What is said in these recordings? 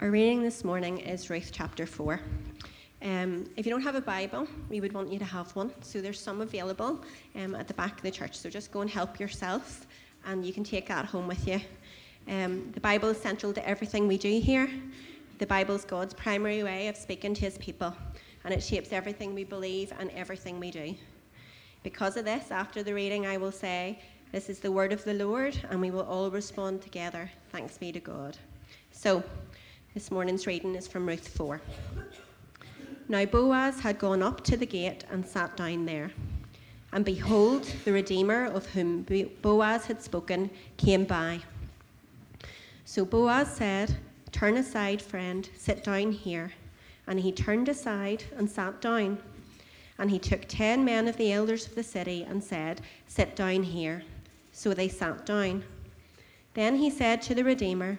Our reading this morning is Ruth chapter 4. Um, if you don't have a Bible, we would want you to have one. So there's some available um, at the back of the church. So just go and help yourself, and you can take that home with you. Um, the Bible is central to everything we do here. The Bible is God's primary way of speaking to his people, and it shapes everything we believe and everything we do. Because of this, after the reading, I will say, This is the word of the Lord, and we will all respond together. Thanks be to God. So, this morning's reading is from Ruth 4. Now Boaz had gone up to the gate and sat down there. And behold, the Redeemer of whom Boaz had spoken came by. So Boaz said, Turn aside, friend, sit down here. And he turned aside and sat down. And he took ten men of the elders of the city and said, Sit down here. So they sat down. Then he said to the Redeemer,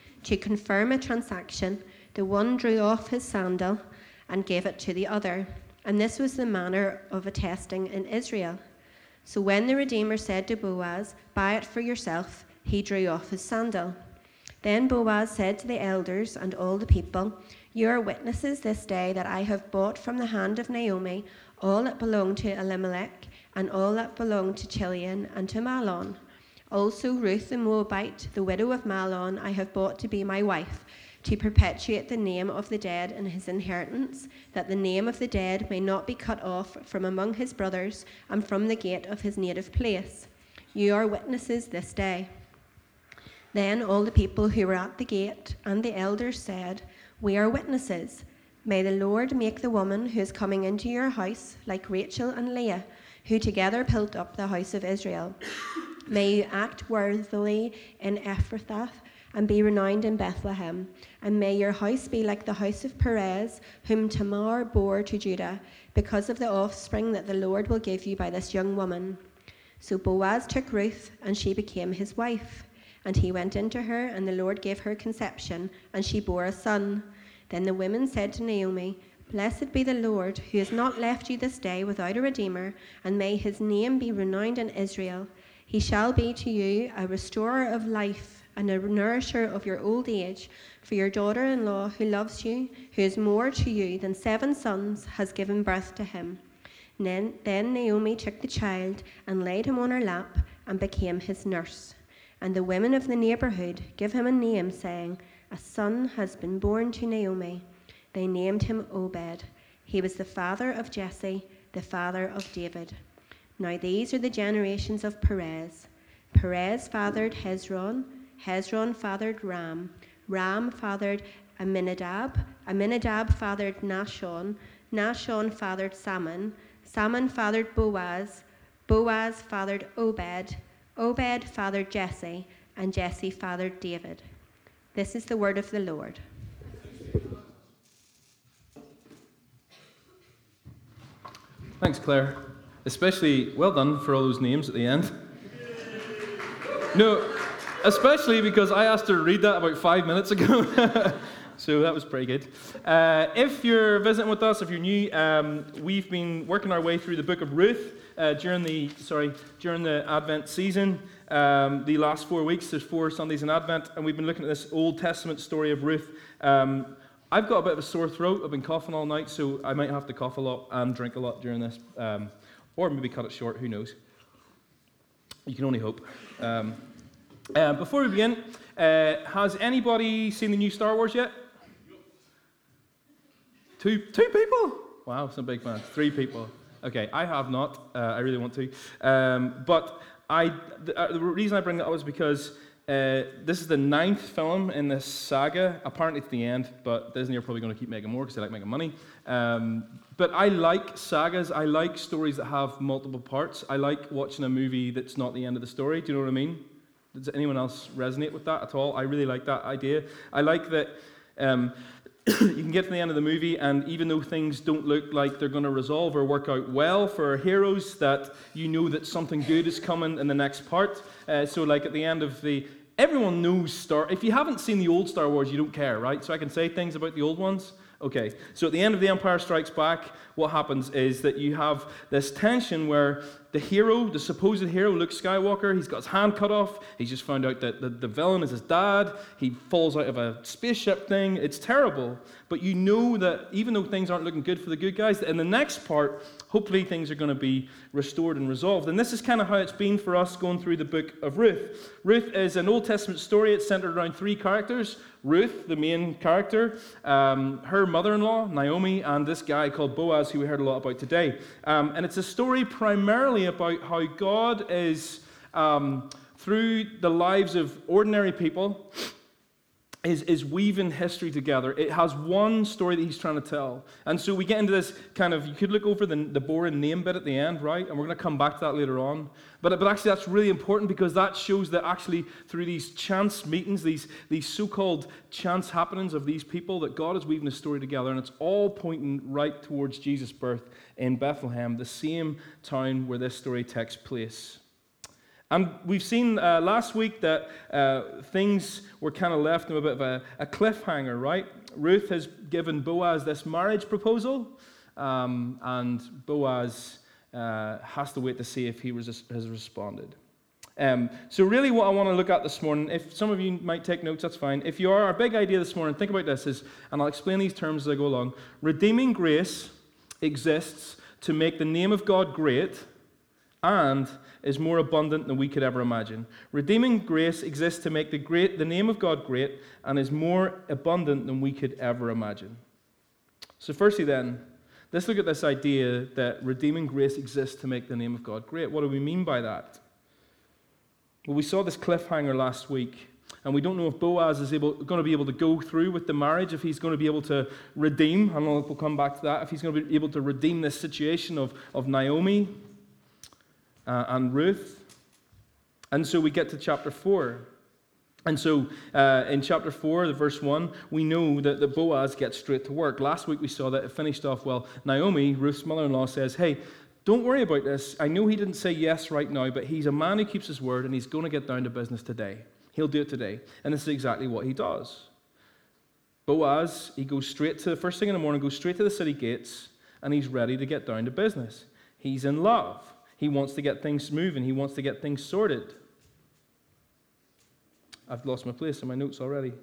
to confirm a transaction, the one drew off his sandal and gave it to the other. And this was the manner of attesting in Israel. So when the Redeemer said to Boaz, Buy it for yourself, he drew off his sandal. Then Boaz said to the elders and all the people, You are witnesses this day that I have bought from the hand of Naomi all that belonged to Elimelech, and all that belonged to Chilion and to Mahlon also, Ruth the Moabite, the widow of Mahlon, I have bought to be my wife, to perpetuate the name of the dead in his inheritance, that the name of the dead may not be cut off from among his brothers and from the gate of his native place. You are witnesses this day. Then all the people who were at the gate and the elders said, We are witnesses. May the Lord make the woman who is coming into your house like Rachel and Leah, who together built up the house of Israel. May you act worthily in Ephrathah and be renowned in Bethlehem. And may your house be like the house of Perez, whom Tamar bore to Judah, because of the offspring that the Lord will give you by this young woman. So Boaz took Ruth, and she became his wife. And he went into her, and the Lord gave her conception, and she bore a son. Then the women said to Naomi, Blessed be the Lord, who has not left you this day without a redeemer, and may his name be renowned in Israel. He shall be to you a restorer of life and a nourisher of your old age. For your daughter in law, who loves you, who is more to you than seven sons, has given birth to him. Then, then Naomi took the child and laid him on her lap and became his nurse. And the women of the neighborhood gave him a name, saying, A son has been born to Naomi. They named him Obed. He was the father of Jesse, the father of David. Now these are the generations of Perez. Perez fathered Hezron, Hezron fathered Ram, Ram fathered Amminadab, Amminadab fathered Nahshon, Nahshon fathered Salmon, Salmon fathered Boaz, Boaz fathered Obed, Obed fathered Jesse, and Jesse fathered David. This is the word of the Lord. Thanks, Claire. Especially, well done for all those names at the end. No, especially because I asked her to read that about five minutes ago. so that was pretty good. Uh, if you're visiting with us, if you're new, um, we've been working our way through the book of Ruth uh, during the sorry during the Advent season. Um, the last four weeks, there's four Sundays in Advent, and we've been looking at this Old Testament story of Ruth. Um, I've got a bit of a sore throat. I've been coughing all night, so I might have to cough a lot and drink a lot during this. Or maybe cut it short, who knows? You can only hope. Um, uh, before we begin, uh, has anybody seen the new Star Wars yet? Two, two people? Wow, some big fans. Three people. Okay, I have not. Uh, I really want to. Um, but I, the, uh, the, reason I bring that up is because uh, this is the ninth film in this saga. Apparently, it's the end, but Disney are probably going to keep making more because they like making money. Um, but I like sagas. I like stories that have multiple parts. I like watching a movie that's not the end of the story. Do you know what I mean? Does anyone else resonate with that at all? I really like that idea. I like that um, you can get to the end of the movie, and even though things don't look like they're going to resolve or work out well for our heroes, that you know that something good is coming in the next part. Uh, so, like at the end of the everyone knows Star. If you haven't seen the old Star Wars, you don't care, right? So I can say things about the old ones. Okay, so at the end of The Empire Strikes Back, what happens is that you have this tension where the hero, the supposed hero, Luke Skywalker, he's got his hand cut off. He's just found out that the, the villain is his dad. He falls out of a spaceship thing. It's terrible. But you know that even though things aren't looking good for the good guys, in the next part, hopefully things are going to be restored and resolved. And this is kind of how it's been for us going through the book of Ruth. Ruth is an Old Testament story. It's centered around three characters Ruth, the main character, um, her mother in law, Naomi, and this guy called Boaz, who we heard a lot about today. Um, and it's a story primarily about how God is, um, through the lives of ordinary people, is, is weaving history together. It has one story that he's trying to tell. And so we get into this kind of, you could look over the, the boring name bit at the end, right? And we're going to come back to that later on. But, but actually, that's really important because that shows that actually through these chance meetings, these, these so called chance happenings of these people, that God is weaving a story together. And it's all pointing right towards Jesus' birth in Bethlehem, the same town where this story takes place. And we've seen uh, last week that uh, things were kind of left in a bit of a, a, cliffhanger, right? Ruth has given Boaz this marriage proposal, um, and Boaz uh, has to wait to see if he has responded. Um, so, really, what I want to look at this morning, if some of you might take notes, that's fine. If you are, our big idea this morning, think about this, is, and I'll explain these terms as I go along. Redeeming grace exists to make the name of God great and is more abundant than we could ever imagine. Redeeming grace exists to make the, great, the name of God great and is more abundant than we could ever imagine. So, firstly, then, let's look at this idea that redeeming grace exists to make the name of God great. What do we mean by that? Well, we saw this cliffhanger last week, and we don't know if Boaz is able, going to be able to go through with the marriage, if he's going to be able to redeem, and we'll come back to that, if he's going to be able to redeem this situation of, of Naomi uh, and Ruth. And so we get to chapter 4. And so uh, in chapter 4, the verse 1, we know that, that Boaz gets straight to work. Last week we saw that it finished off well. Naomi, Ruth's mother in law, says, Hey, don't worry about this. I know he didn't say yes right now, but he's a man who keeps his word and he's going to get down to business today. He'll do it today. And this is exactly what he does. Boaz, he goes straight to the first thing in the morning, goes straight to the city gates, and he's ready to get down to business. He's in love. He wants to get things moving, and he wants to get things sorted. I've lost my place in my notes already.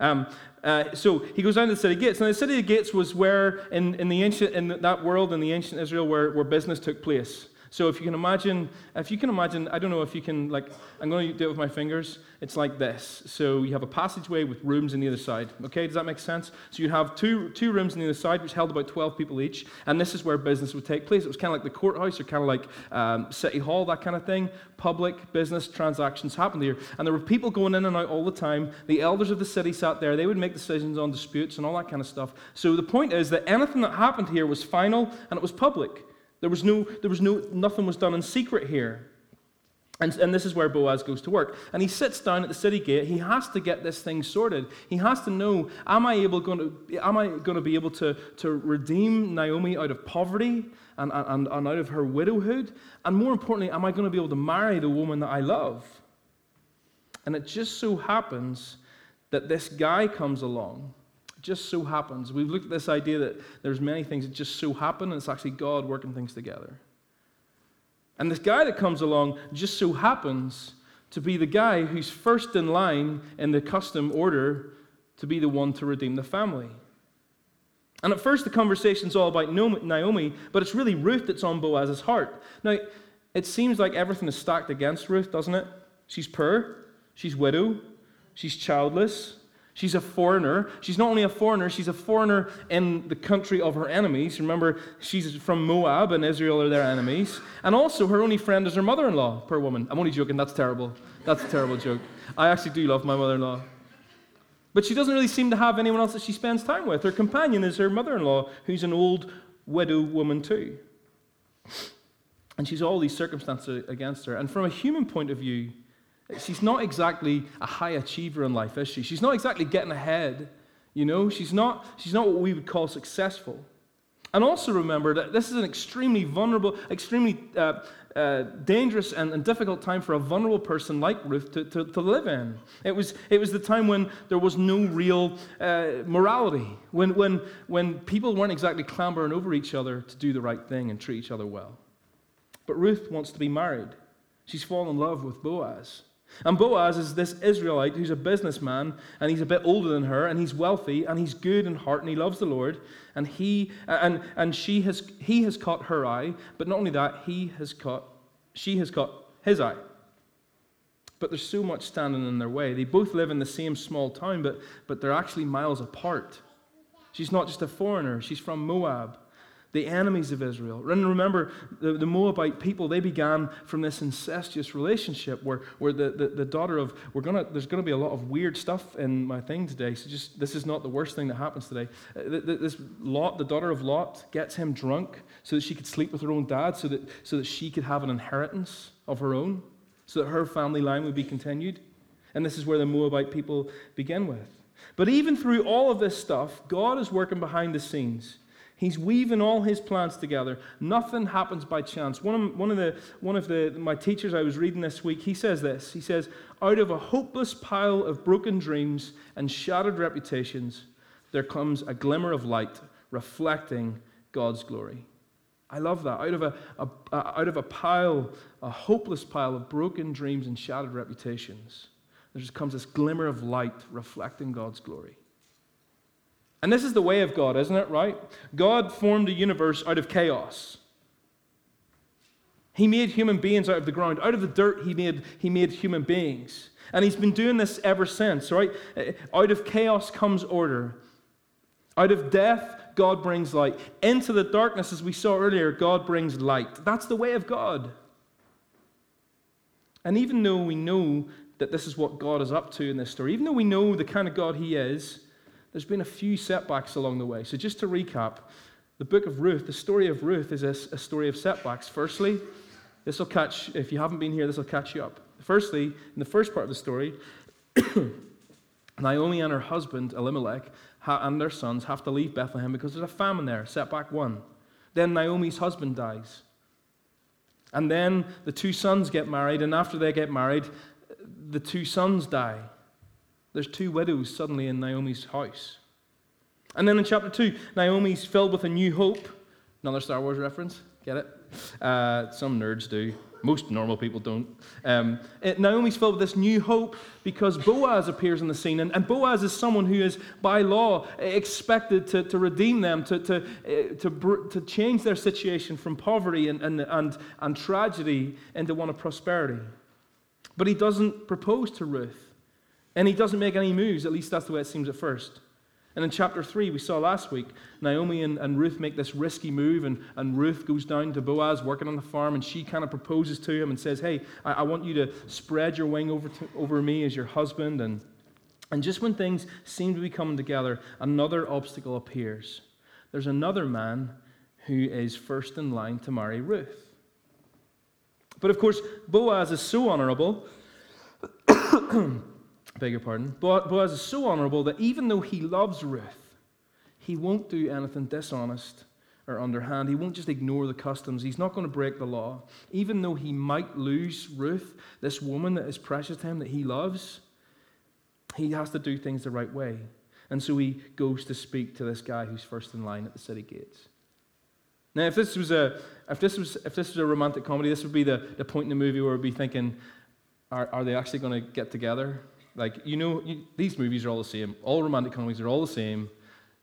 Um, uh, so he goes down to the city gates. Now, the city gates was where, in, in, the ancient, in that world, in the ancient Israel, where, where business took place. So if you can imagine, if you can imagine, I don't know if you can, like, I'm going to do it with my fingers. It's like this. So you have a passageway with rooms on the other side. Okay, does that make sense? So you have two, two rooms on the other side, which held about 12 people each. And this is where business would take place. It was kind of like the courthouse or kind of like um, City Hall, that kind of thing. Public business transactions happened here. And there were people going in and out all the time. The elders of the city sat there. They would make decisions on disputes and all that kind of stuff. So the point is that anything that happened here was final and it was public. There was no, there was no, nothing was done in secret here. And, and, this is where Boaz goes to work. And he sits down at the city gate. He has to get this thing sorted. He has to know, am I able going to, am I going to be able to, to redeem Naomi out of poverty and, and, and out of her widowhood? And more importantly, am I going to be able to marry the woman that I love? And it just so happens that this guy comes along just so happens. We've looked at this idea that there's many things that just so happen, and it's actually God working things together. And this guy that comes along just so happens to be the guy who's first in line in the custom order to be the one to redeem the family. And at first, the conversation's all about Naomi, but it's really Ruth that's on Boaz's heart. Now, it seems like everything is stacked against Ruth, doesn't it? She's poor, she's widow, she's childless, She's a foreigner. She's not only a foreigner, she's a foreigner in the country of her enemies. Remember, she's from Moab, and Israel are their enemies. And also, her only friend is her mother in law, poor woman. I'm only joking, that's terrible. That's a terrible joke. I actually do love my mother in law. But she doesn't really seem to have anyone else that she spends time with. Her companion is her mother in law, who's an old widow woman, too. And she's all these circumstances against her. And from a human point of view, She's not exactly a high achiever in life, is she? She's not exactly getting ahead. You know, she's not, she's not what we would call successful. And also remember that this is an extremely vulnerable, extremely uh, uh, dangerous and, and, difficult time for a vulnerable person like Ruth to, to, to, live in. It was, it was the time when there was no real uh, morality, when, when, when people weren't exactly clambering over each other to do the right thing and treat each other well. But Ruth wants to be married. She's fallen in love with Boaz. And Boaz is this Israelite who's a businessman, and he's a bit older than her, and he's wealthy, and he's good in heart, and he loves the Lord. And he and and she has he has caught her eye, but not only that, he has caught she has caught his eye. But there's so much standing in their way. They both live in the same small town, but but they're actually miles apart. She's not just a foreigner; she's from Moab the enemies of Israel. And remember, the, the, Moabite people, they began from this incestuous relationship where, where the, the, the daughter of, we're gonna, there's going to be a lot of weird stuff in my thing today, so just, this is not the worst thing that happens today. Uh, this Lot, the daughter of Lot, gets him drunk so that she could sleep with her own dad, so that, so that she could have an inheritance of her own, so that her family line would be continued. And this is where the Moabite people begin with. But even through all of this stuff, God is working behind the scenes. He's weaving all his plans together. Nothing happens by chance. One of, one of, the, one of the, my teachers I was reading this week, he says this. He says, Out of a hopeless pile of broken dreams and shattered reputations, there comes a glimmer of light reflecting God's glory. I love that. Out of a, a, a, out of a pile, a hopeless pile of broken dreams and shattered reputations, there just comes this glimmer of light reflecting God's glory. And this is the way of God, isn't it, right? God formed the universe out of chaos. He made human beings out of the ground. Out of the dirt, he made, he made human beings. And he's been doing this ever since, right? Uh, out of chaos comes order. Out of death, God brings light. Into the darkness, as we saw earlier, God brings light. That's the way of God. And even though we know that this is what God is up to in this story, even though we know the kind of God he is, there's been a few setbacks along the way. So, just to recap, the book of Ruth, the story of Ruth, is a, a story of setbacks. Firstly, this will catch, if you haven't been here, this will catch you up. Firstly, in the first part of the story, Naomi and her husband, Elimelech, and their sons have to leave Bethlehem because there's a famine there, setback one. Then Naomi's husband dies. And then the two sons get married, and after they get married, the two sons die. There's two widows suddenly in Naomi's house. And then in chapter 2, Naomi's filled with a new hope. Another Star Wars reference. Get it? Uh, some nerds do. Most normal people don't. Um, it, Naomi's filled with this new hope because Boaz appears on the scene. And, and Boaz is someone who is, by law, expected to, to redeem them, to, to, uh, to, to change their situation from poverty and, and, and, and tragedy into one of prosperity. But he doesn't propose to Ruth. And he doesn't make any moves, at least that's the way it seems at first. And in chapter 3, we saw last week, Naomi and, and Ruth make this risky move, and, and Ruth goes down to Boaz working on the farm, and she kind of proposes to him and says, Hey, I, I want you to spread your wing over, to, over me as your husband. And, and just when things seem to be coming together, another obstacle appears. There's another man who is first in line to marry Ruth. But of course, Boaz is so honorable. beg your pardon. But Boaz is so honorable that even though he loves Ruth, he won't do anything dishonest or underhand. He won't just ignore the customs. He's not going to break the law. Even though he might lose Ruth, this woman that is precious to him, that he loves, he has to do things the right way. And so he goes to speak to this guy who's first in line at the city gates. Now, if this was a, if this was, if this was a romantic comedy, this would be the, the point in the movie where we'd be thinking, are, are they actually going to get together? Like, you know, you, these movies are all the same. All romantic comedies are all the same.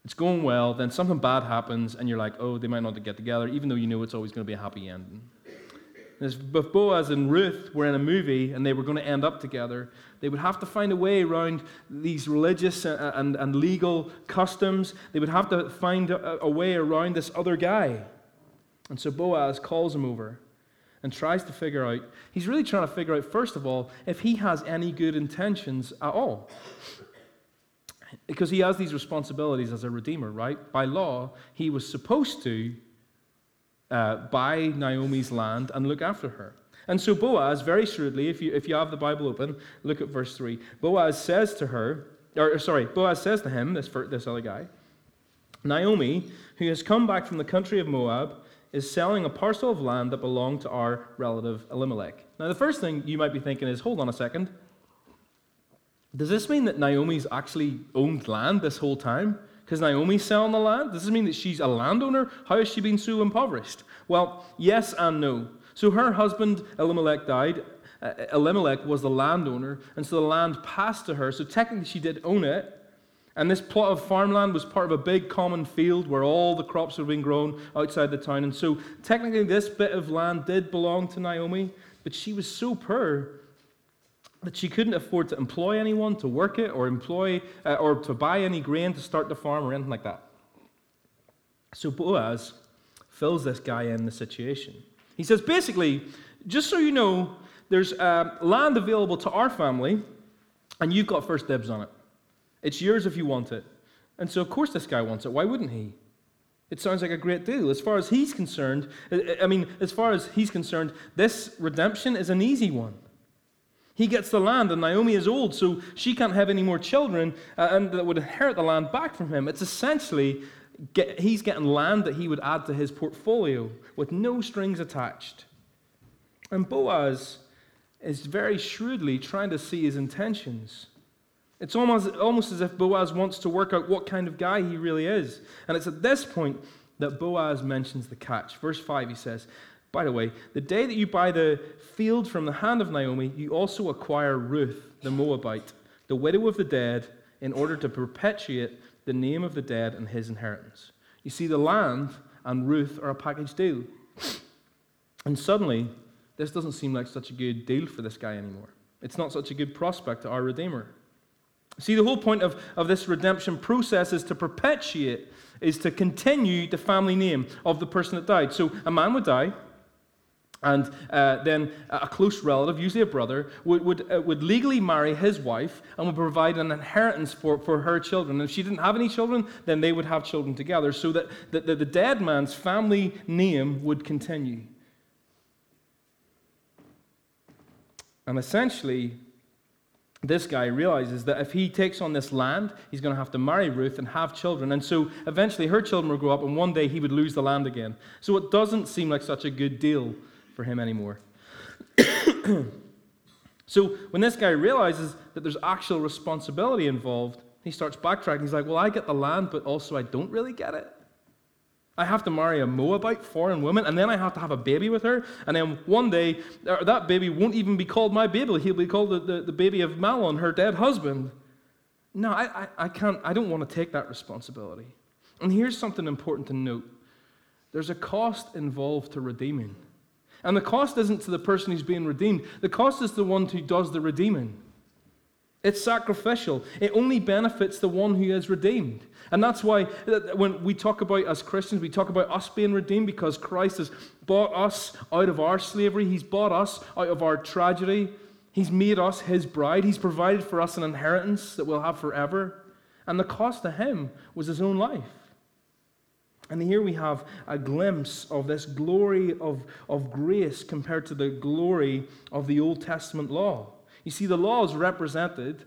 It's going well, then something bad happens, and you're like, oh, they might not get together, even though you know it's always going to be a happy ending. If Boaz and Ruth were in a movie and they were going to end up together, they would have to find a way around these religious and, and, legal customs. They would have to find a, a way around this other guy. And so Boaz calls him over and tries to figure out, he's really trying to figure out, first of all, if he has any good intentions at all. Because he has these responsibilities as a redeemer, right? By law, he was supposed to uh, buy Naomi's land and look after her. And so Boaz, very shrewdly, if you, if you have the Bible open, look at verse 3. Boaz says to her, or sorry, Boaz says to him, this, this other guy, Naomi, who has come back from the country of Moab, is selling a parcel of land that belonged to our relative Elimelech. Now, the first thing you might be thinking is hold on a second. Does this mean that Naomi's actually owned land this whole time? Because Naomi's selling the land? Does this mean that she's a landowner? How has she been so impoverished? Well, yes and no. So her husband Elimelech died. Uh, Elimelech was the landowner, and so the land passed to her. So technically, she did own it. And this plot of farmland was part of a big common field where all the crops were being grown outside the town. And so technically, this bit of land did belong to Naomi, but she was so poor that she couldn't afford to employ anyone to work it or employ uh, or to buy any grain to start the farm or anything like that. So Boaz fills this guy in the situation. He says, basically, just so you know, there's uh, land available to our family, and you've got first dibs on it. It's yours if you want it. And so, of course, this guy wants it. Why wouldn't he? It sounds like a great deal. As far as he's concerned, I mean, as far as he's concerned, this redemption is an easy one. He gets the land, and Naomi is old, so she can't have any more children, uh, and that would inherit the land back from him. It's essentially get, he's getting land that he would add to his portfolio with no strings attached. And Boaz is very shrewdly trying to see his intentions. It's almost, almost as if Boaz wants to work out what kind of guy he really is. And it's at this point that Boaz mentions the catch. Verse 5, he says, By the way, the day that you buy the field from the hand of Naomi, you also acquire Ruth, the Moabite, the widow of the dead, in order to perpetuate the name of the dead and his inheritance. You see, the land and Ruth are a package deal. And suddenly, this doesn't seem like such a good deal for this guy anymore. It's not such a good prospect to our Redeemer. See, the whole point of, of this redemption process is to perpetuate, is to continue the family name of the person that died. So a man would die, and uh, then a close relative, usually a brother, would, would, uh, would legally marry his wife and would provide an inheritance for, for her children. And if she didn't have any children, then they would have children together so that the, the, the dead man's family name would continue. And essentially, this guy realizes that if he takes on this land, he's going to have to marry Ruth and have children. And so eventually her children will grow up, and one day he would lose the land again. So it doesn't seem like such a good deal for him anymore. so when this guy realizes that there's actual responsibility involved, he starts backtracking. He's like, Well, I get the land, but also I don't really get it. I have to marry a Moabite foreign woman, and then I have to have a baby with her. And then one day, uh, that baby won't even be called my baby. He'll be called the, the, the baby of Mahlon, her dead husband. No, I, I, I can't, I don't want to take that responsibility. And here's something important to note there's a cost involved to redeeming. And the cost isn't to the person who's being redeemed, the cost is the one who does the redeeming. It's sacrificial. It only benefits the one who is redeemed. And that's why uh, when we talk about as Christians, we talk about us being redeemed because Christ has bought us out of our slavery. He's bought us out of our tragedy. He's made us his bride. He's provided for us an inheritance that we'll have forever. And the cost to him was his own life. And here we have a glimpse of this glory of, of grace compared to the glory of the Old Testament law. You see, the law is represented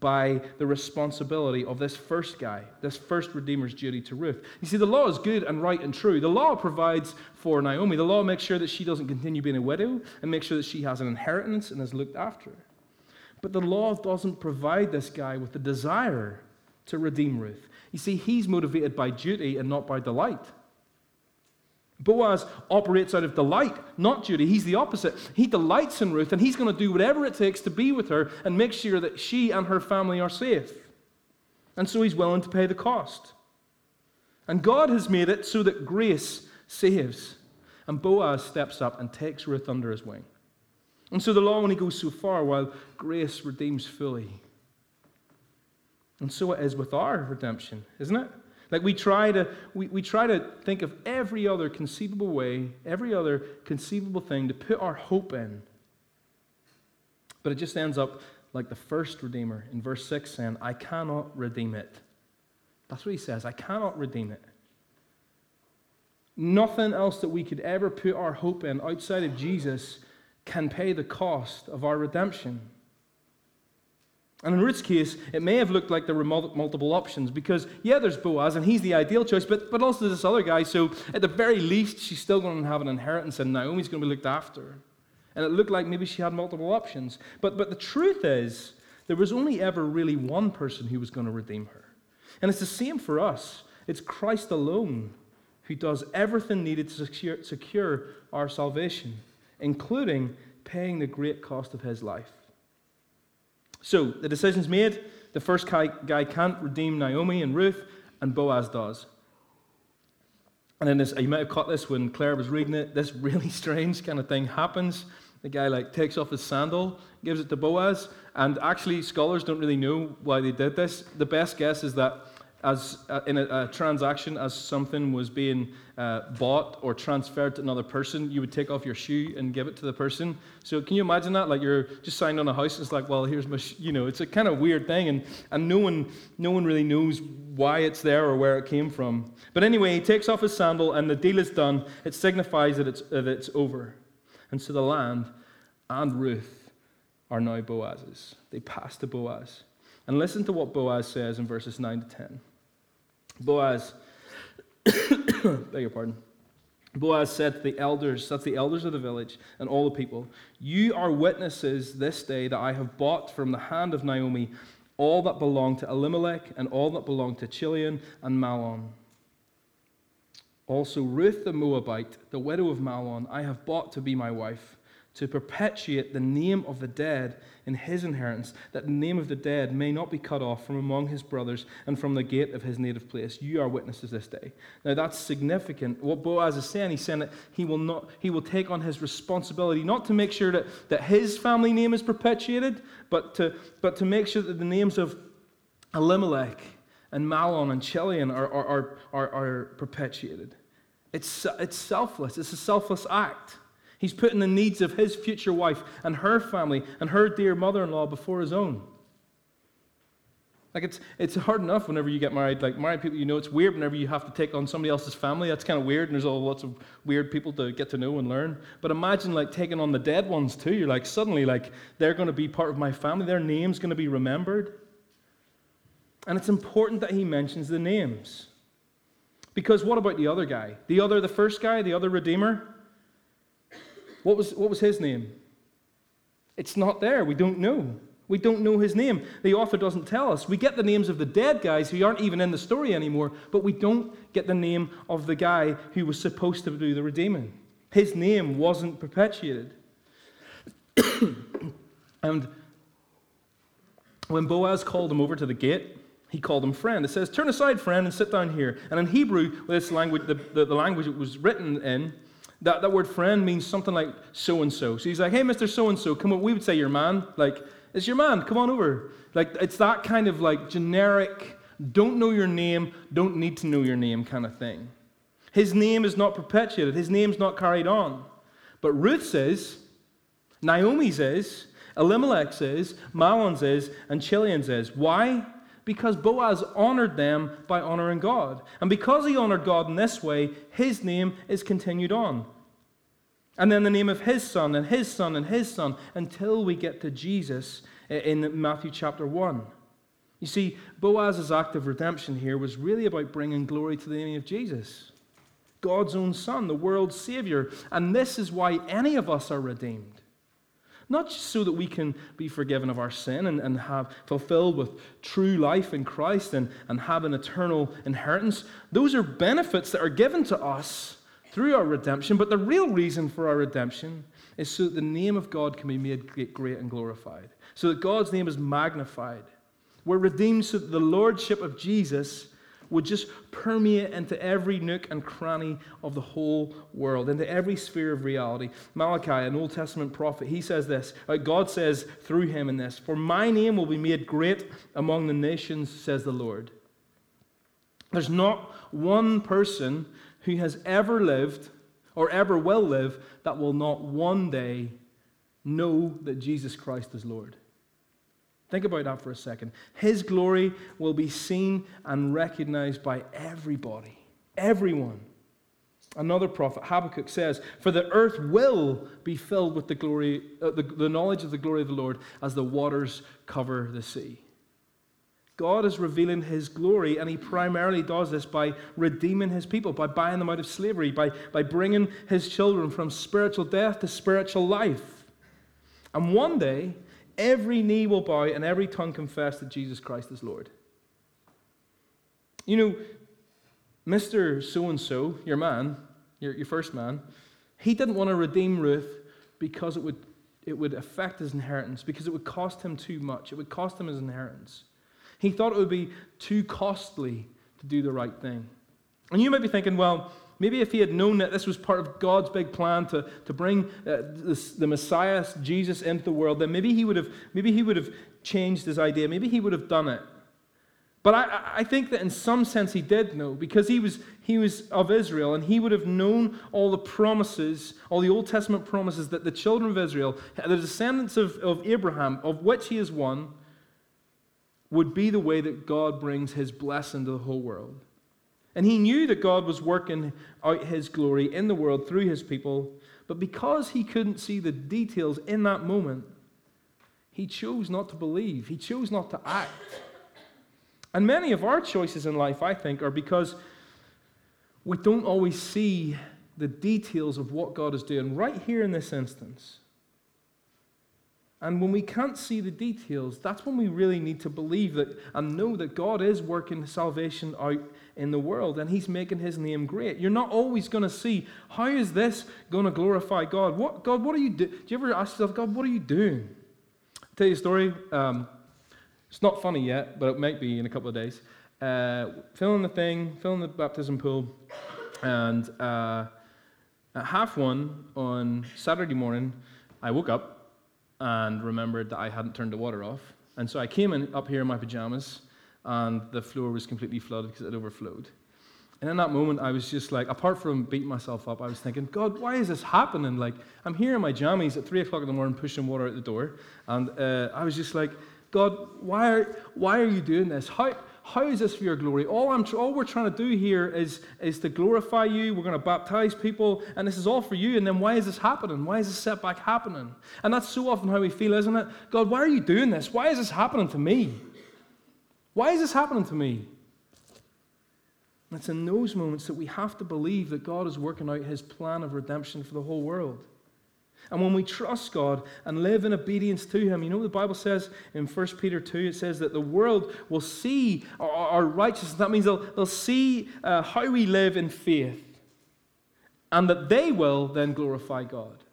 by the responsibility of this first guy, this first Redeemer's duty to Ruth. You see, the law is good and right and true. The law provides for Naomi. The law makes sure that she doesn't continue being a widow and makes sure that she has an inheritance and is looked after. But the law doesn't provide this guy with the desire to redeem Ruth. You see, he's motivated by duty and not by delight. Boaz operates out of delight, not duty. He's the opposite. He delights in Ruth, and he's going to do whatever it takes to be with her and make sure that she and her family are safe. And so he's willing to pay the cost. And God has made it so that grace saves. And Boaz steps up and takes Ruth under his wing. And so the law only goes so far while grace redeems fully. And so it is with our redemption, isn't it? Like we try to we, we try to think of every other conceivable way, every other conceivable thing to put our hope in. But it just ends up like the first Redeemer in verse 6 saying, I cannot redeem it. That's what he says. I cannot redeem it. Nothing else that we could ever put our hope in outside of Jesus can pay the cost of our redemption. And in Ruth's case, it may have looked like there were multiple options because, yeah, there's Boaz, and he's the ideal choice, but, but also this other guy. So, at the very least, she's still going to have an inheritance, and Naomi's going to be looked after. And it looked like maybe she had multiple options. But, but the truth is, there was only ever really one person who was going to redeem her. And it's the same for us. It's Christ alone who does everything needed to secure, secure our salvation, including paying the great cost of his life. So the decision's made. The first guy, can't redeem Naomi and Ruth, and Boaz does. And then this, you might have caught this when Claire was reading it. This really strange kind of thing happens. The guy like takes off his sandal, gives it to Boaz, and actually scholars don't really know why they did this. The best guess is that as uh, in a, a, transaction, as something was being uh, bought or transferred to another person, you would take off your shoe and give it to the person. So can you imagine that? Like you're just signed on a house, it's like, well, here's my, you know, it's a kind of weird thing, and, and no one, no one really knows why it's there or where it came from. But anyway, he takes off his sandal, and the deal is done. It signifies that it's, that it's over. And so the land and Ruth are now Boaz's. They pass to Boaz. And listen to what Boaz says in verses 9 to 10. Boaz, beg your pardon. Boaz said to the elders, that's the elders of the village, and all the people, You are witnesses this day that I have bought from the hand of Naomi all that belonged to Elimelech and all that belonged to Chilion and Mahlon. Also, Ruth the Moabite, the widow of Mahlon, I have bought to be my wife to perpetuate the name of the dead in his inheritance, that the name of the dead may not be cut off from among his brothers and from the gate of his native place. You are witnesses this day. Now that's significant. What Boaz is saying, he's saying that he will not he will take on his responsibility not to make sure that, that his family name is perpetuated, but to but to make sure that the names of Elimelech and Mahlon and Chilion are, are, are, are, are perpetuated. It's, it's selfless. It's a selfless act. He's putting the needs of his future wife and her family and her dear mother in law before his own. Like, it's, it's hard enough whenever you get married. Like, married people, you know, it's weird whenever you have to take on somebody else's family. That's kind of weird, and there's all lots of weird people to get to know and learn. But imagine, like, taking on the dead ones, too. You're like, suddenly, like, they're going to be part of my family. Their name's going to be remembered. And it's important that he mentions the names. Because what about the other guy? The other, the first guy, the other Redeemer? What was, what was his name? It's not there. We don't know. We don't know his name. The author doesn't tell us. We get the names of the dead guys who aren't even in the story anymore, but we don't get the name of the guy who was supposed to do the redeeming. His name wasn't perpetuated. and when Boaz called him over to the gate, he called him friend. It says, Turn aside, friend, and sit down here. And in Hebrew, this language, the, the, the language it was written in, that, that word friend means something like so and so. So he's like, hey, Mr. So and so, come on. We would say your man. Like, it's your man. Come on over. Like, it's that kind of like generic, don't know your name, don't need to know your name kind of thing. His name is not perpetuated, his name's not carried on. But Ruth says, Naomi says, Elimelech says, Mahlon says, and Chilion says. Why? Because Boaz honored them by honoring God. And because he honored God in this way, his name is continued on. And then the name of his son, and his son, and his son, until we get to Jesus in Matthew chapter 1. You see, Boaz's act of redemption here was really about bringing glory to the name of Jesus, God's own Son, the world's Savior. And this is why any of us are redeemed. Not just so that we can be forgiven of our sin and, and have fulfilled with true life in Christ and, and have an eternal inheritance. Those are benefits that are given to us through our redemption. But the real reason for our redemption is so that the name of God can be made great and glorified, so that God's name is magnified. We're redeemed so that the lordship of Jesus would just permeate into every nook and cranny of the whole world, into every sphere of reality. Malachi, an Old Testament prophet, he says this God says through him in this, For my name will be made great among the nations, says the Lord. There's not one person who has ever lived or ever will live that will not one day know that Jesus Christ is Lord. Think about that for a second. His glory will be seen and recognized by everybody, everyone. Another prophet, Habakkuk, says, For the earth will be filled with the, glory, uh, the, the knowledge of the glory of the Lord as the waters cover the sea. God is revealing his glory, and he primarily does this by redeeming his people, by buying them out of slavery, by, by bringing his children from spiritual death to spiritual life. And one day, every knee will bow and every tongue confess that Jesus Christ is Lord. You know, Mr. So and so, your man, your, your first man, he didn't want to redeem Ruth because it would, it would affect his inheritance, because it would cost him too much. It would cost him his inheritance. He thought it would be too costly to do the right thing. And you might be thinking, well, maybe if he had known that this was part of God's big plan to, to bring uh, this, the Messiah, Jesus, into the world, then maybe he, would have, maybe he would have changed his idea. Maybe he would have done it. But I, I think that in some sense he did know because he was, he was of Israel and he would have known all the promises, all the Old Testament promises that the children of Israel, the descendants of, of Abraham, of which he is one, would be the way that God brings his blessing to the whole world. And he knew that God was working out his glory in the world through his people, but because he couldn't see the details in that moment, he chose not to believe. He chose not to act. And many of our choices in life, I think, are because we don't always see the details of what God is doing right here in this instance. And when we can't see the details, that's when we really need to believe that and know that God is working salvation out in the world and He's making His name great. You're not always going to see how is this going to glorify God. What God? What are you doing? Do you ever ask yourself, God, what are you doing? I'll tell you a story. Um, it's not funny yet, but it might be in a couple of days. Uh, filling the thing, filling the baptism pool, and uh, at half one on Saturday morning, I woke up and remembered that I hadn't turned the water off. And so I came in up here in my pajamas, and the floor was completely flooded because it overflowed. And in that moment, I was just like, apart from beating myself up, I was thinking, God, why is this happening? Like, I'm here in my jammies at 3 o'clock in the morning pushing water out the door. And uh, I was just like, God, why are, why are you doing this? How, how is this for your glory? All, I'm, all we're trying to do here is, is to glorify you. We're going to baptize people, and this is all for you. And then why is this happening? Why is this setback happening? And that's so often how we feel, isn't it? God, why are you doing this? Why is this happening to me? Why is this happening to me? And it's in those moments that we have to believe that God is working out his plan of redemption for the whole world. And when we trust God and live in obedience to Him, you know the Bible says in 1 Peter 2? It says that the world will see our, our righteousness. That means they'll, they'll see uh, how we live in faith, and that they will then glorify God.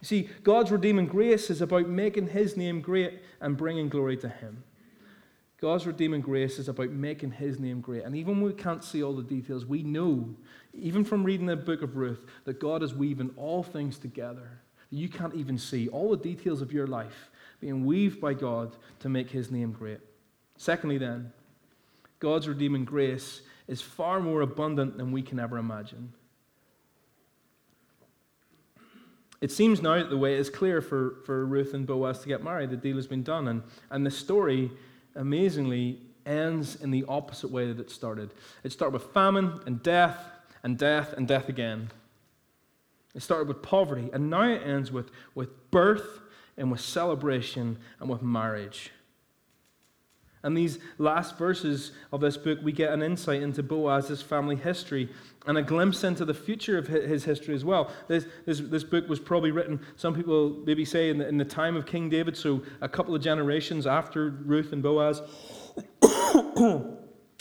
You see, God's redeeming grace is about making His name great and bringing glory to Him. God's redeeming grace is about making his name great. And even when we can't see all the details, we know, even from reading the book of Ruth, that God is weaving all things together. You can't even see all the details of your life being weaved by God to make his name great. Secondly, then, God's redeeming grace is far more abundant than we can ever imagine. It seems now that the way is clear for, for Ruth and Boaz to get married. The deal has been done. And, and the story amazingly ends in the opposite way that it started. It started with famine and death and death and death again. It started with poverty, and now it ends with, with birth and with celebration and with marriage. And these last verses of this book, we get an insight into Boaz's family history and a glimpse into the future of his history as well. This, this, this book was probably written, some people maybe say, in the, in the time of King David, so a couple of generations after Ruth and Boaz.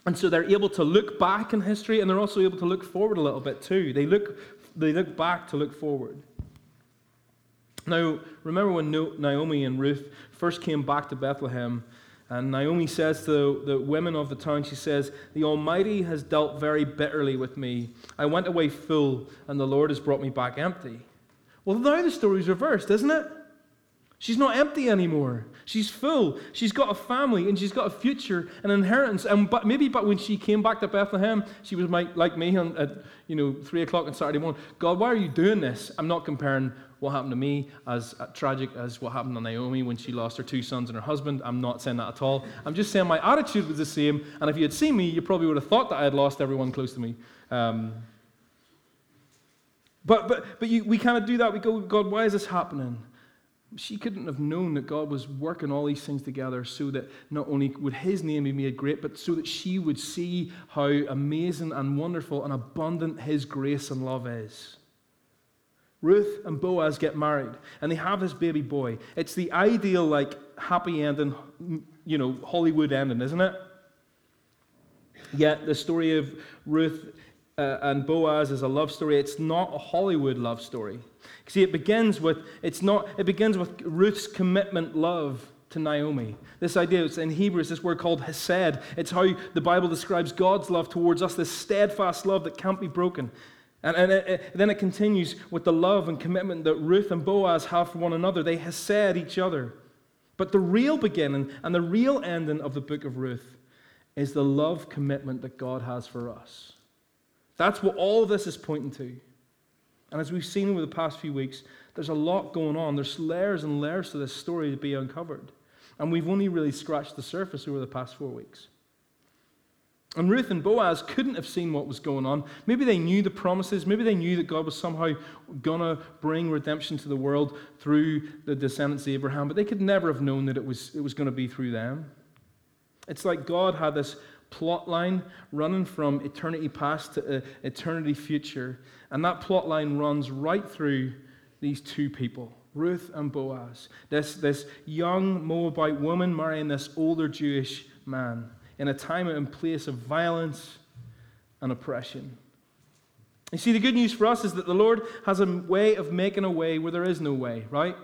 and so they're able to look back in history and they're also able to look forward a little bit too. They look, they look back to look forward. Now, remember when Naomi and Ruth first came back to Bethlehem And Naomi says to the, women of the town, she says, The Almighty has dealt very bitterly with me. I went away full, and the Lord has brought me back empty. Well, now the story's reversed, isn't it? She's not empty anymore. She's full. She's got a family and she's got a future, an inheritance. And but maybe, but when she came back to Bethlehem, she was like, like me on, at you know three o'clock on Saturday morning. God, why are you doing this? I'm not comparing what happened to me as uh, tragic as what happened to Naomi when she lost her two sons and her husband. I'm not saying that at all. I'm just saying my attitude was the same. And if you had seen me, you probably would have thought that I had lost everyone close to me. Um, but but but you, we kind of do that. We go, God, why is this happening? She couldn't have known that God was working all these things together so that not only would his name be made great, but so that she would see how amazing and wonderful and abundant his grace and love is. Ruth and Boaz get married and they have this baby boy. It's the ideal, like, happy ending, you know, Hollywood ending, isn't it? Yet the story of Ruth uh, and Boaz is a love story. It's not a Hollywood love story. See, it begins with it's not. It begins with Ruth's commitment love to Naomi. This idea, it's in Hebrew, it's this word called hesed. It's how the Bible describes God's love towards us, this steadfast love that can't be broken. And, and it, it, then it continues with the love and commitment that Ruth and Boaz have for one another. They hesed each other. But the real beginning and the real ending of the book of Ruth is the love commitment that God has for us. That's what all this is pointing to. And as we've seen over the past few weeks, there's a lot going on. There's layers and layers to this story to be uncovered. And we've only really scratched the surface over the past four weeks. And Ruth and Boaz couldn't have seen what was going on. Maybe they knew the promises. Maybe they knew that God was somehow going to bring redemption to the world through the descendants of Abraham, but they could never have known that it was, it was going to be through them. It's like God had this plot line running from eternity past to uh, eternity future. And that plot line runs right through these two people, Ruth and Boaz. This, this young Moabite woman marrying this older Jewish man in a time and place of violence and oppression. You see, the good news for us is that the Lord has a way of making a way where there is no way, right?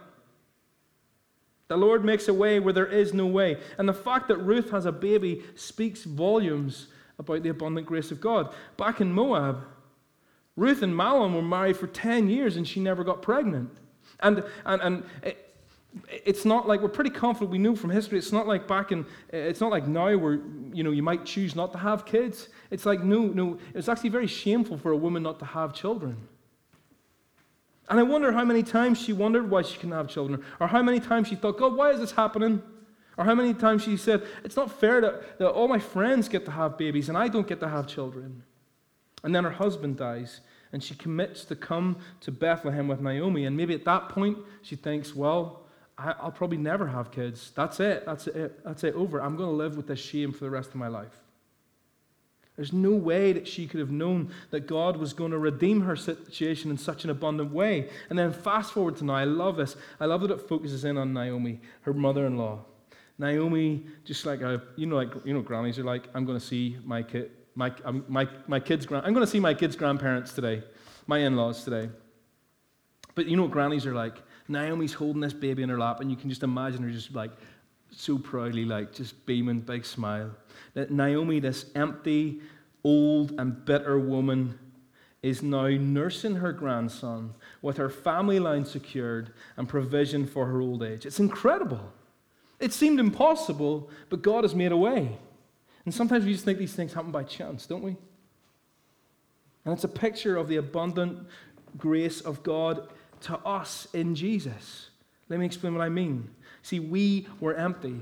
The Lord makes a way where there is no way. And the fact that Ruth has a baby speaks volumes about the abundant grace of God. Back in Moab, Ruth and Mahlon were married for 10 years and she never got pregnant. And, and, and it, it's not like we're pretty confident we know from history it's not like back in it's not like now where you know you might choose not to have kids it's like no no it's actually very shameful for a woman not to have children and I wonder how many times she wondered why she couldn't have children, or how many times she thought, God, why is this happening? Or how many times she said, It's not fair that, that all my friends get to have babies and I don't get to have children. And then her husband dies, and she commits to come to Bethlehem with Naomi. And maybe at that point, she thinks, Well, I, will probably never have kids. That's it. That's it. That's it. Over. I'm going to live with this shame for the rest of my life. There's no way that she could have known that God was going to redeem her situation in such an abundant way. And then fast forward to now, I love this. I love that it focuses in on Naomi, her mother-in-law. Naomi, just like a, you know, like you know, grannies are like, I'm going to see my kid, my, um, my, my kids' I'm going to see my kids' grandparents today, my in-laws today. But you know what grannies are like? Naomi's holding this baby in her lap, and you can just imagine her just like so proudly, like just beaming, big smile. That Naomi, this empty, old, and bitter woman, is now nursing her grandson with her family line secured and provision for her old age. It's incredible. It seemed impossible, but God has made a way. And sometimes we just think these things happen by chance, don't we? And it's a picture of the abundant grace of God to us in Jesus. Let me explain what I mean. See, we were empty.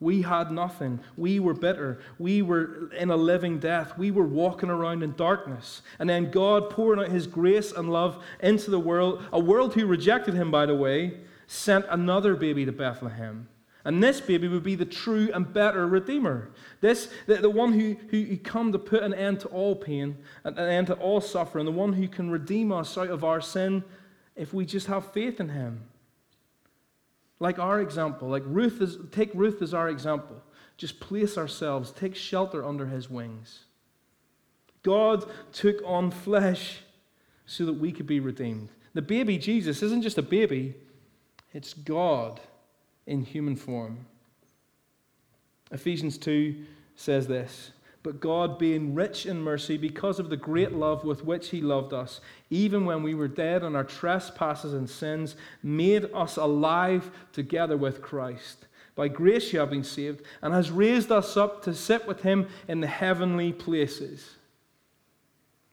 We had nothing. We were bitter. We were in a living death. We were walking around in darkness. And then God, pouring out His grace and love into the world, a world who rejected Him, by the way, sent another baby to Bethlehem. And this baby would be the true and better Redeemer. This, the, the one who, who, who come to put an end to all pain, an end to all suffering, the one who can redeem us out of our sin if we just have faith in Him. Like our example, like Ruth is, take Ruth as our example. Just place ourselves, take shelter under his wings. God took on flesh so that we could be redeemed. The baby Jesus isn't just a baby, it's God in human form. Ephesians 2 says this But God, being rich in mercy, because of the great love with which He loved us, even when we were dead in our trespasses and sins, made us alive together with Christ. By grace you have been saved, and has raised us up to sit with Him in the heavenly places.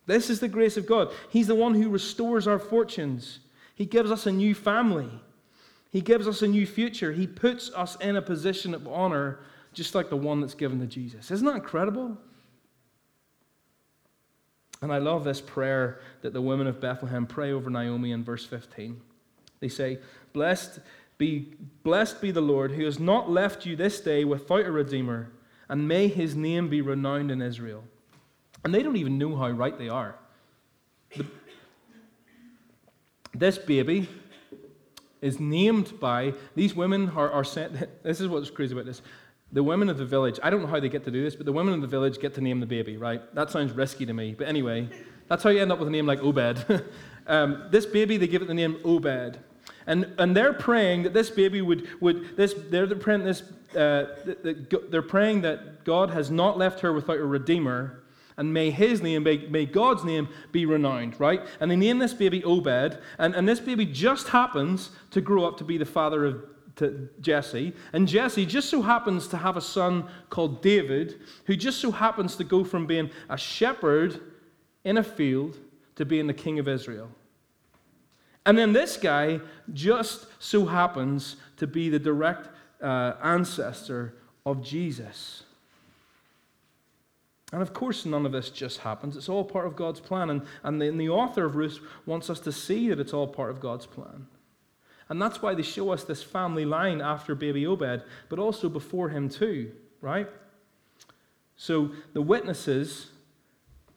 This is the grace of God. He's the one who restores our fortunes. He gives us a new family. He gives us a new future. He puts us in a position of honor just like the one that's given to Jesus. Isn't that incredible? And I love this prayer that the women of Bethlehem pray over Naomi in verse 15. They say, Blessed be, blessed be the Lord who has not left you this day without a redeemer, and may his name be renowned in Israel. And they don't even know how right they are. The, this baby is named by, these women are, are sent, this is what's crazy about this the women of the village, I don't know how they get to do this, but the women of the village get to name the baby, right? That sounds risky to me. But anyway, that's how you end up with a name like Obed. um, this baby, they give it the name Obed. And, and they're praying that this baby would, would this, they're praying this, uh, they're praying that God has not left her without a redeemer, and may his name, may, may God's name be renowned, right? And they name this baby Obed, and, and this baby just happens to grow up to be the father of to Jesse. And Jesse just so happens to have a son called David, who just so happens to go from being a shepherd in a field to being the king of Israel. And then this guy just so happens to be the direct uh, ancestor of Jesus. And of course, none of this just happens. It's all part of God's plan. And, and, the, and the author of Ruth wants us to see that it's all part of God's plan. And that's why they show us this family line after baby Obed, but also before him too, right? So the witnesses,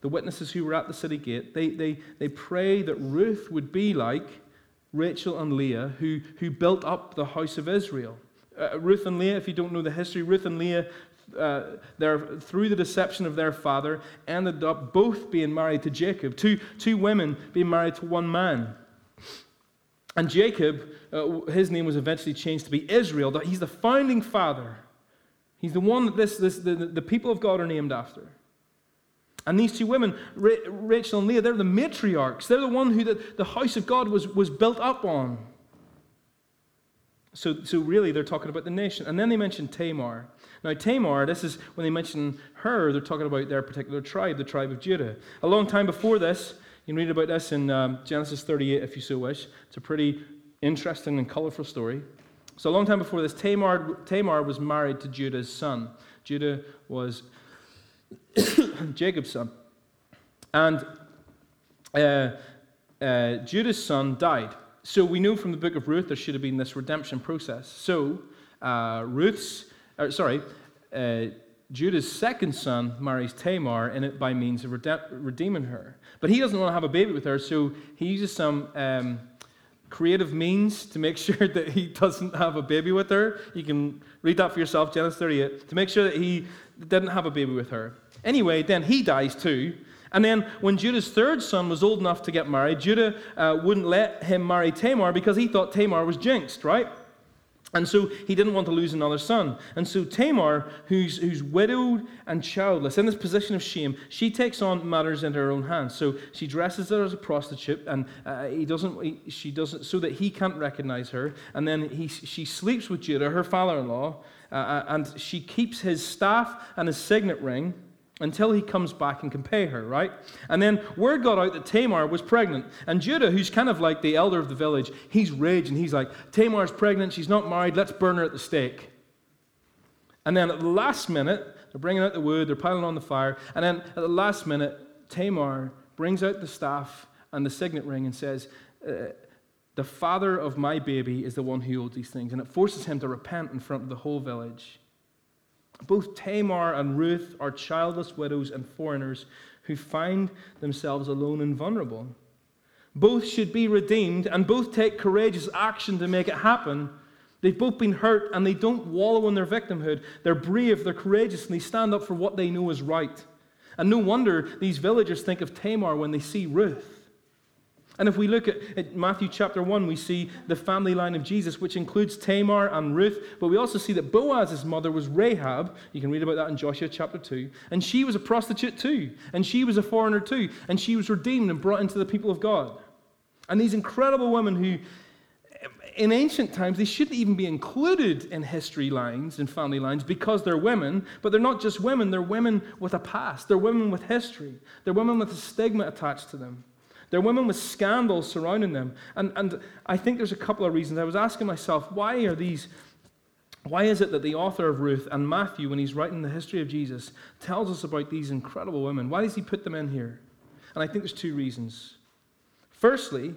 the witnesses who were at the city gate, they, they, they pray that Ruth would be like Rachel and Leah, who, who built up the house of Israel. Uh, Ruth and Leah, if you don't know the history, Ruth and Leah, uh, through the deception of their father, ended up both being married to Jacob, two, two women being married to one man. And Jacob, uh, his name was eventually changed to be Israel. He's the founding father. He's the one that this, this, the, the people of God are named after. And these two women, Rachel and Leah, they're the matriarchs. They're the one who the, the house of God was, was built up on. So, so really, they're talking about the nation. And then they mention Tamar. Now, Tamar, this is when they mention her, they're talking about their particular tribe, the tribe of Judah. A long time before this, you can read about this in um, Genesis 38 if you so wish. It's a pretty interesting and colorful story. So, a long time before this, Tamar, Tamar was married to Judah's son. Judah was Jacob's son. And uh, uh, Judah's son died. So, we know from the book of Ruth there should have been this redemption process. So, uh, Ruth's, uh, sorry, uh, Judah's second son marries Tamar in it by means of redeeming her. But he doesn't want to have a baby with her, so he uses some um, creative means to make sure that he doesn't have a baby with her. You can read that for yourself, Genesis 38, to make sure that he didn't have a baby with her. Anyway, then he dies too. And then when Judah's third son was old enough to get married, Judah uh, wouldn't let him marry Tamar because he thought Tamar was jinxed, right? And so he didn't want to lose another son. And so Tamar, who's, who's widowed and childless, in this position of shame, she takes on matters into her own hands. So she dresses her as a prostitute, and uh, he doesn't, he, she doesn't, so that he can't recognize her. And then he, she sleeps with Judah, her father-in-law, uh, uh and she keeps his staff and his signet ring until he comes back and can pay her, right? And then word got out that Tamar was pregnant. And Judah, who's kind of like the elder of the village, he's raging. He's like, Tamar's pregnant. She's not married. Let's burn her at the stake. And then at the last minute, they're bringing out the wood, they're piling on the fire. And then at the last minute, Tamar brings out the staff and the signet ring and says, uh, The father of my baby is the one who owes these things. And it forces him to repent in front of the whole village. Both Tamar and Ruth are childless widows and foreigners who find themselves alone and vulnerable. Both should be redeemed and both take courageous action to make it happen. They've both been hurt and they don't wallow in their victimhood. They're brave, they're courageous, and they stand up for what they know is right. And no wonder these villagers think of Tamar when they see Ruth. And if we look at, at, Matthew chapter 1, we see the family line of Jesus, which includes Tamar and Ruth, but we also see that Boaz's mother was Rahab. You can read about that in Joshua chapter 2. And she was a prostitute too, and she was a foreigner too, and she was redeemed and brought into the people of God. And these incredible women who, in ancient times, they shouldn't even be included in history lines and family lines because they're women, but they're not just women, they're women with a past, they're women with history, they're women with a stigma attached to them. They're women with scandals surrounding them. And, and I think there's a couple of reasons. I was asking myself, why are these, why is it that the author of Ruth and Matthew, when he's writing the history of Jesus, tells us about these incredible women? Why does he put them in here? And I think there's two reasons. Firstly,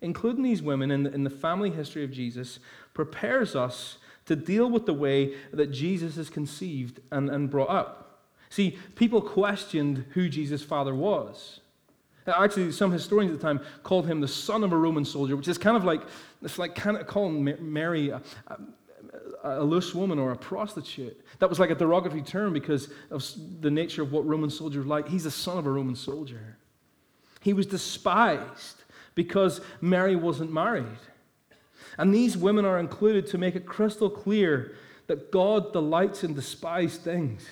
including these women in the, in the family history of Jesus prepares us to deal with the way that Jesus is conceived and, and brought up. See, people questioned who Jesus' father was. Actually, some historians at the time called him the son of a Roman soldier, which is kind of like, it's like kind of calling Mary a, a, a loose woman or a prostitute. That was like a derogatory term because of the nature of what Roman soldiers were like. He's the son of a Roman soldier. He was despised because Mary wasn't married. And these women are included to make it crystal clear that God delights in despised things.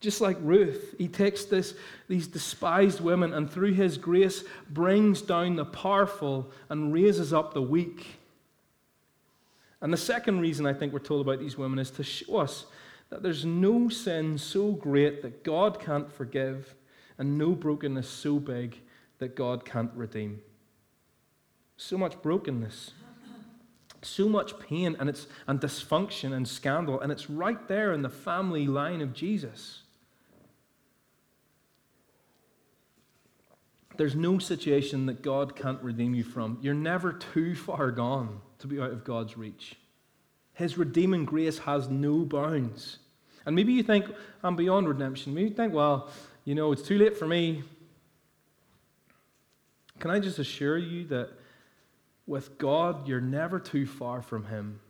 Just like Ruth, he takes this, these despised women and through his grace brings down the powerful and raises up the weak. And the second reason I think we're told about these women is to show us that there's no sin so great that God can't forgive and no brokenness so big that God can't redeem. So much brokenness, so much pain and, it's, and dysfunction and scandal, and it's right there in the family line of Jesus. There's no situation that God can't redeem you from. You're never too far gone to be out of God's reach. His redeeming grace has no bounds. And maybe you think, I'm beyond redemption. Maybe you think, well, you know, it's too late for me. Can I just assure you that with God, you're never too far from Him?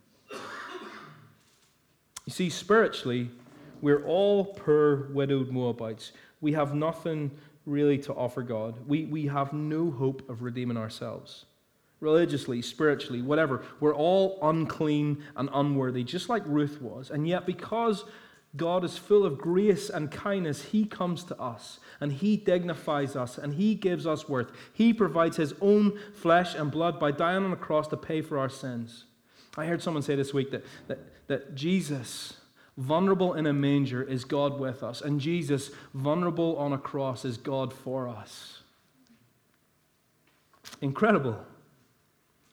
You see, spiritually, we're all poor, widowed Moabites. We have nothing really to offer God. We, we have no hope of redeeming ourselves. Religiously, spiritually, whatever. We're all unclean and unworthy, just like Ruth was. And yet, because God is full of grace and kindness, He comes to us and He dignifies us and He gives us worth. He provides His own flesh and blood by dying on the cross to pay for our sins. I heard someone say this week that, that, that Jesus vulnerable in a manger, is God with us. And Jesus, vulnerable on a cross, is God for us. Incredible.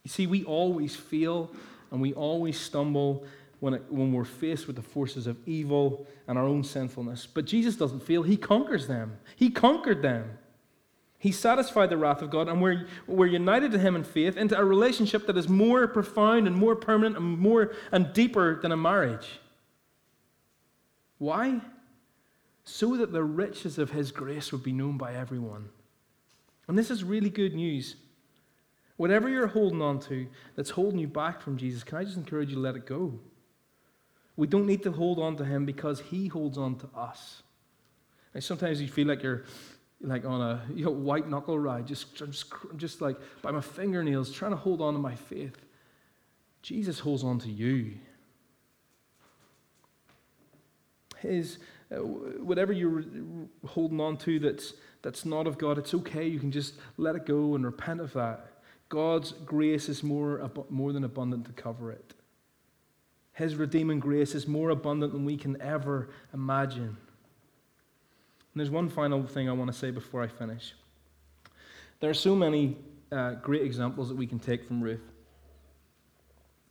You see, we always feel and we always stumble when, it, when we're faced with the forces of evil and our own sinfulness. But Jesus doesn't feel, He conquers them. He conquered them. He satisfied the wrath of God, and we're, we're united to Him in faith into a relationship that is more profound and more permanent and more and deeper than a marriage. Why? So that the riches of His grace would be known by everyone. And this is really good news. Whatever you're holding on to that's holding you back from Jesus, can I just encourage you to let it go? We don't need to hold on to Him because He holds on to us. And sometimes you feel like you're like on a you know, white knuckle ride, just, just, just like by my fingernails, trying to hold on to my faith. Jesus holds on to you. His, uh, whatever you're holding on to that's, that's not of God, it's okay. You can just let it go and repent of that. God's grace is more, more than abundant to cover it. His redeeming grace is more abundant than we can ever imagine. And there's one final thing I want to say before I finish. There are so many uh, great examples that we can take from Ruth.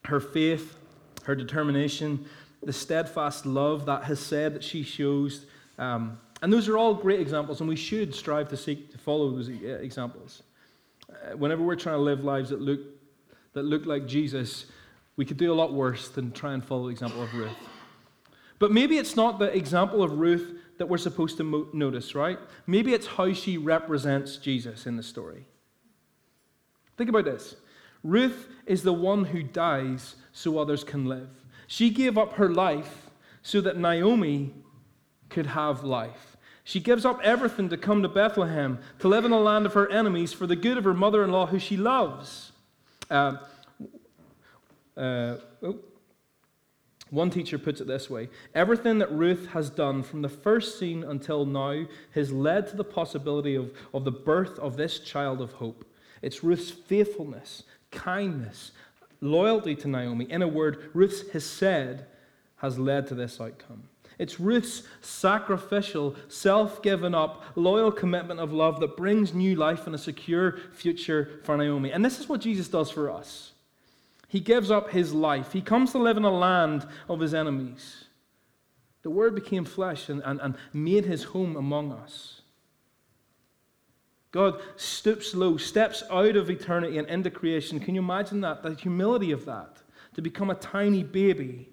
Her faith, her determination, the steadfast love that hesed that she shows. Um, and those are all great examples, and we should strive to seek to follow those examples. Uh, whenever we're trying to live lives that look, that look like Jesus, we could do a lot worse than try and follow the example of Ruth. But maybe it's not the example of Ruth that we're supposed to mo- notice, right? Maybe it's how she represents Jesus in the story. Think about this Ruth is the one who dies so others can live. She gave up her life so that Naomi could have life. She gives up everything to come to Bethlehem, to live in the land of her enemies for the good of her mother in law, who she loves. Uh, uh, oh. One teacher puts it this way Everything that Ruth has done from the first scene until now has led to the possibility of, of the birth of this child of hope. It's Ruth's faithfulness, kindness, loyalty to Naomi. In a word, Ruth's hesed has led to this outcome. It's Ruth's sacrificial, self given up, loyal commitment of love that brings new life and a secure future for Naomi. And this is what Jesus does for us. He gives up his life, he comes to live in a land of his enemies. The Word became flesh and, and, and made his home among us. God stoops low, steps out of eternity and into creation. Can you imagine that? The humility of that, to become a tiny baby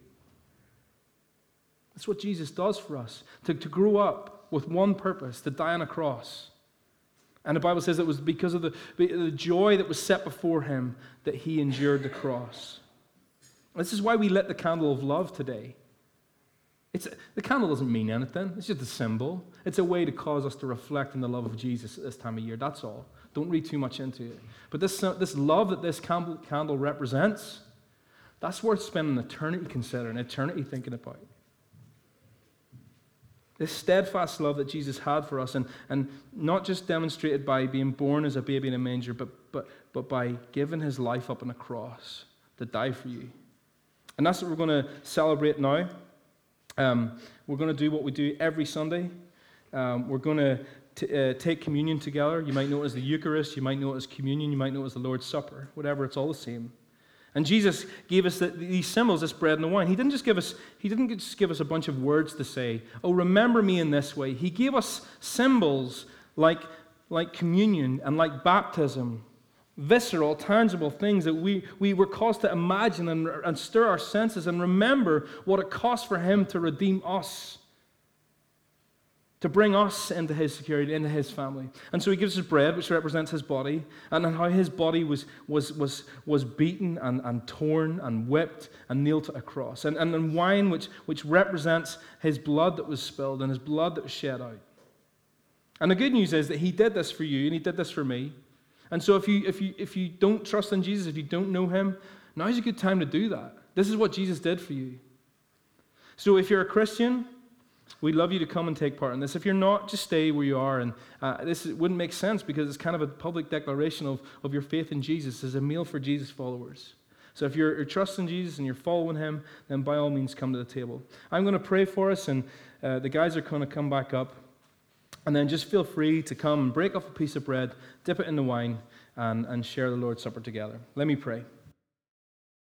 that's what Jesus does for us to, to grow up with one purpose, to die on a cross. And the Bible says it was because of the, the joy that was set before him that he endured the cross. This is why we lit the candle of love today. It's, the candle doesn't mean anything, it's just a symbol. It's a way to cause us to reflect in the love of Jesus at this time of year. That's all. Don't read too much into it. But this, uh, this love that this candle, candle represents, that's worth spending eternity considering, eternity thinking about. This steadfast love that Jesus had for us, and, and not just demonstrated by being born as a baby in a manger, but, but, but by giving his life up on a cross to die for you. And that's what we're going to celebrate now. Um, we're going to do what we do every Sunday. Um, we're going to uh, take communion together. You might know it as the Eucharist, you might know it as communion, you might know it as the Lord's Supper, whatever, it's all the same. And Jesus gave us the, these symbols, this bread and the wine. He didn't just give us, he didn't just give us a bunch of words to say, oh, remember me in this way. He gave us symbols like, like communion and like baptism, visceral, tangible things that we, we were caused to imagine and, and stir our senses and remember what it cost for him to redeem us to bring us into his security, into his family. And so he gives us bread, which represents his body, and then how his body was, was, was, was beaten and, and torn and whipped and nailed to a cross. And, and then wine, which, which represents his blood that was spilled and his blood that was shed out. And the good news is that he did this for you and he did this for me. And so if you, if you, if you don't trust in Jesus, if you don't know him, now's a good time to do that. This is what Jesus did for you. So if you're a Christian, We'd love you to come and take part in this. If you're not, just stay where you are. And uh, this wouldn't make sense because it's kind of a public declaration of, of your faith in Jesus as a meal for Jesus followers. So if you're, you're trusting Jesus and you're following him, then by all means come to the table. I'm going to pray for us, and uh, the guys are going to come back up. And then just feel free to come break off a piece of bread, dip it in the wine, and, and share the Lord's Supper together. Let me pray.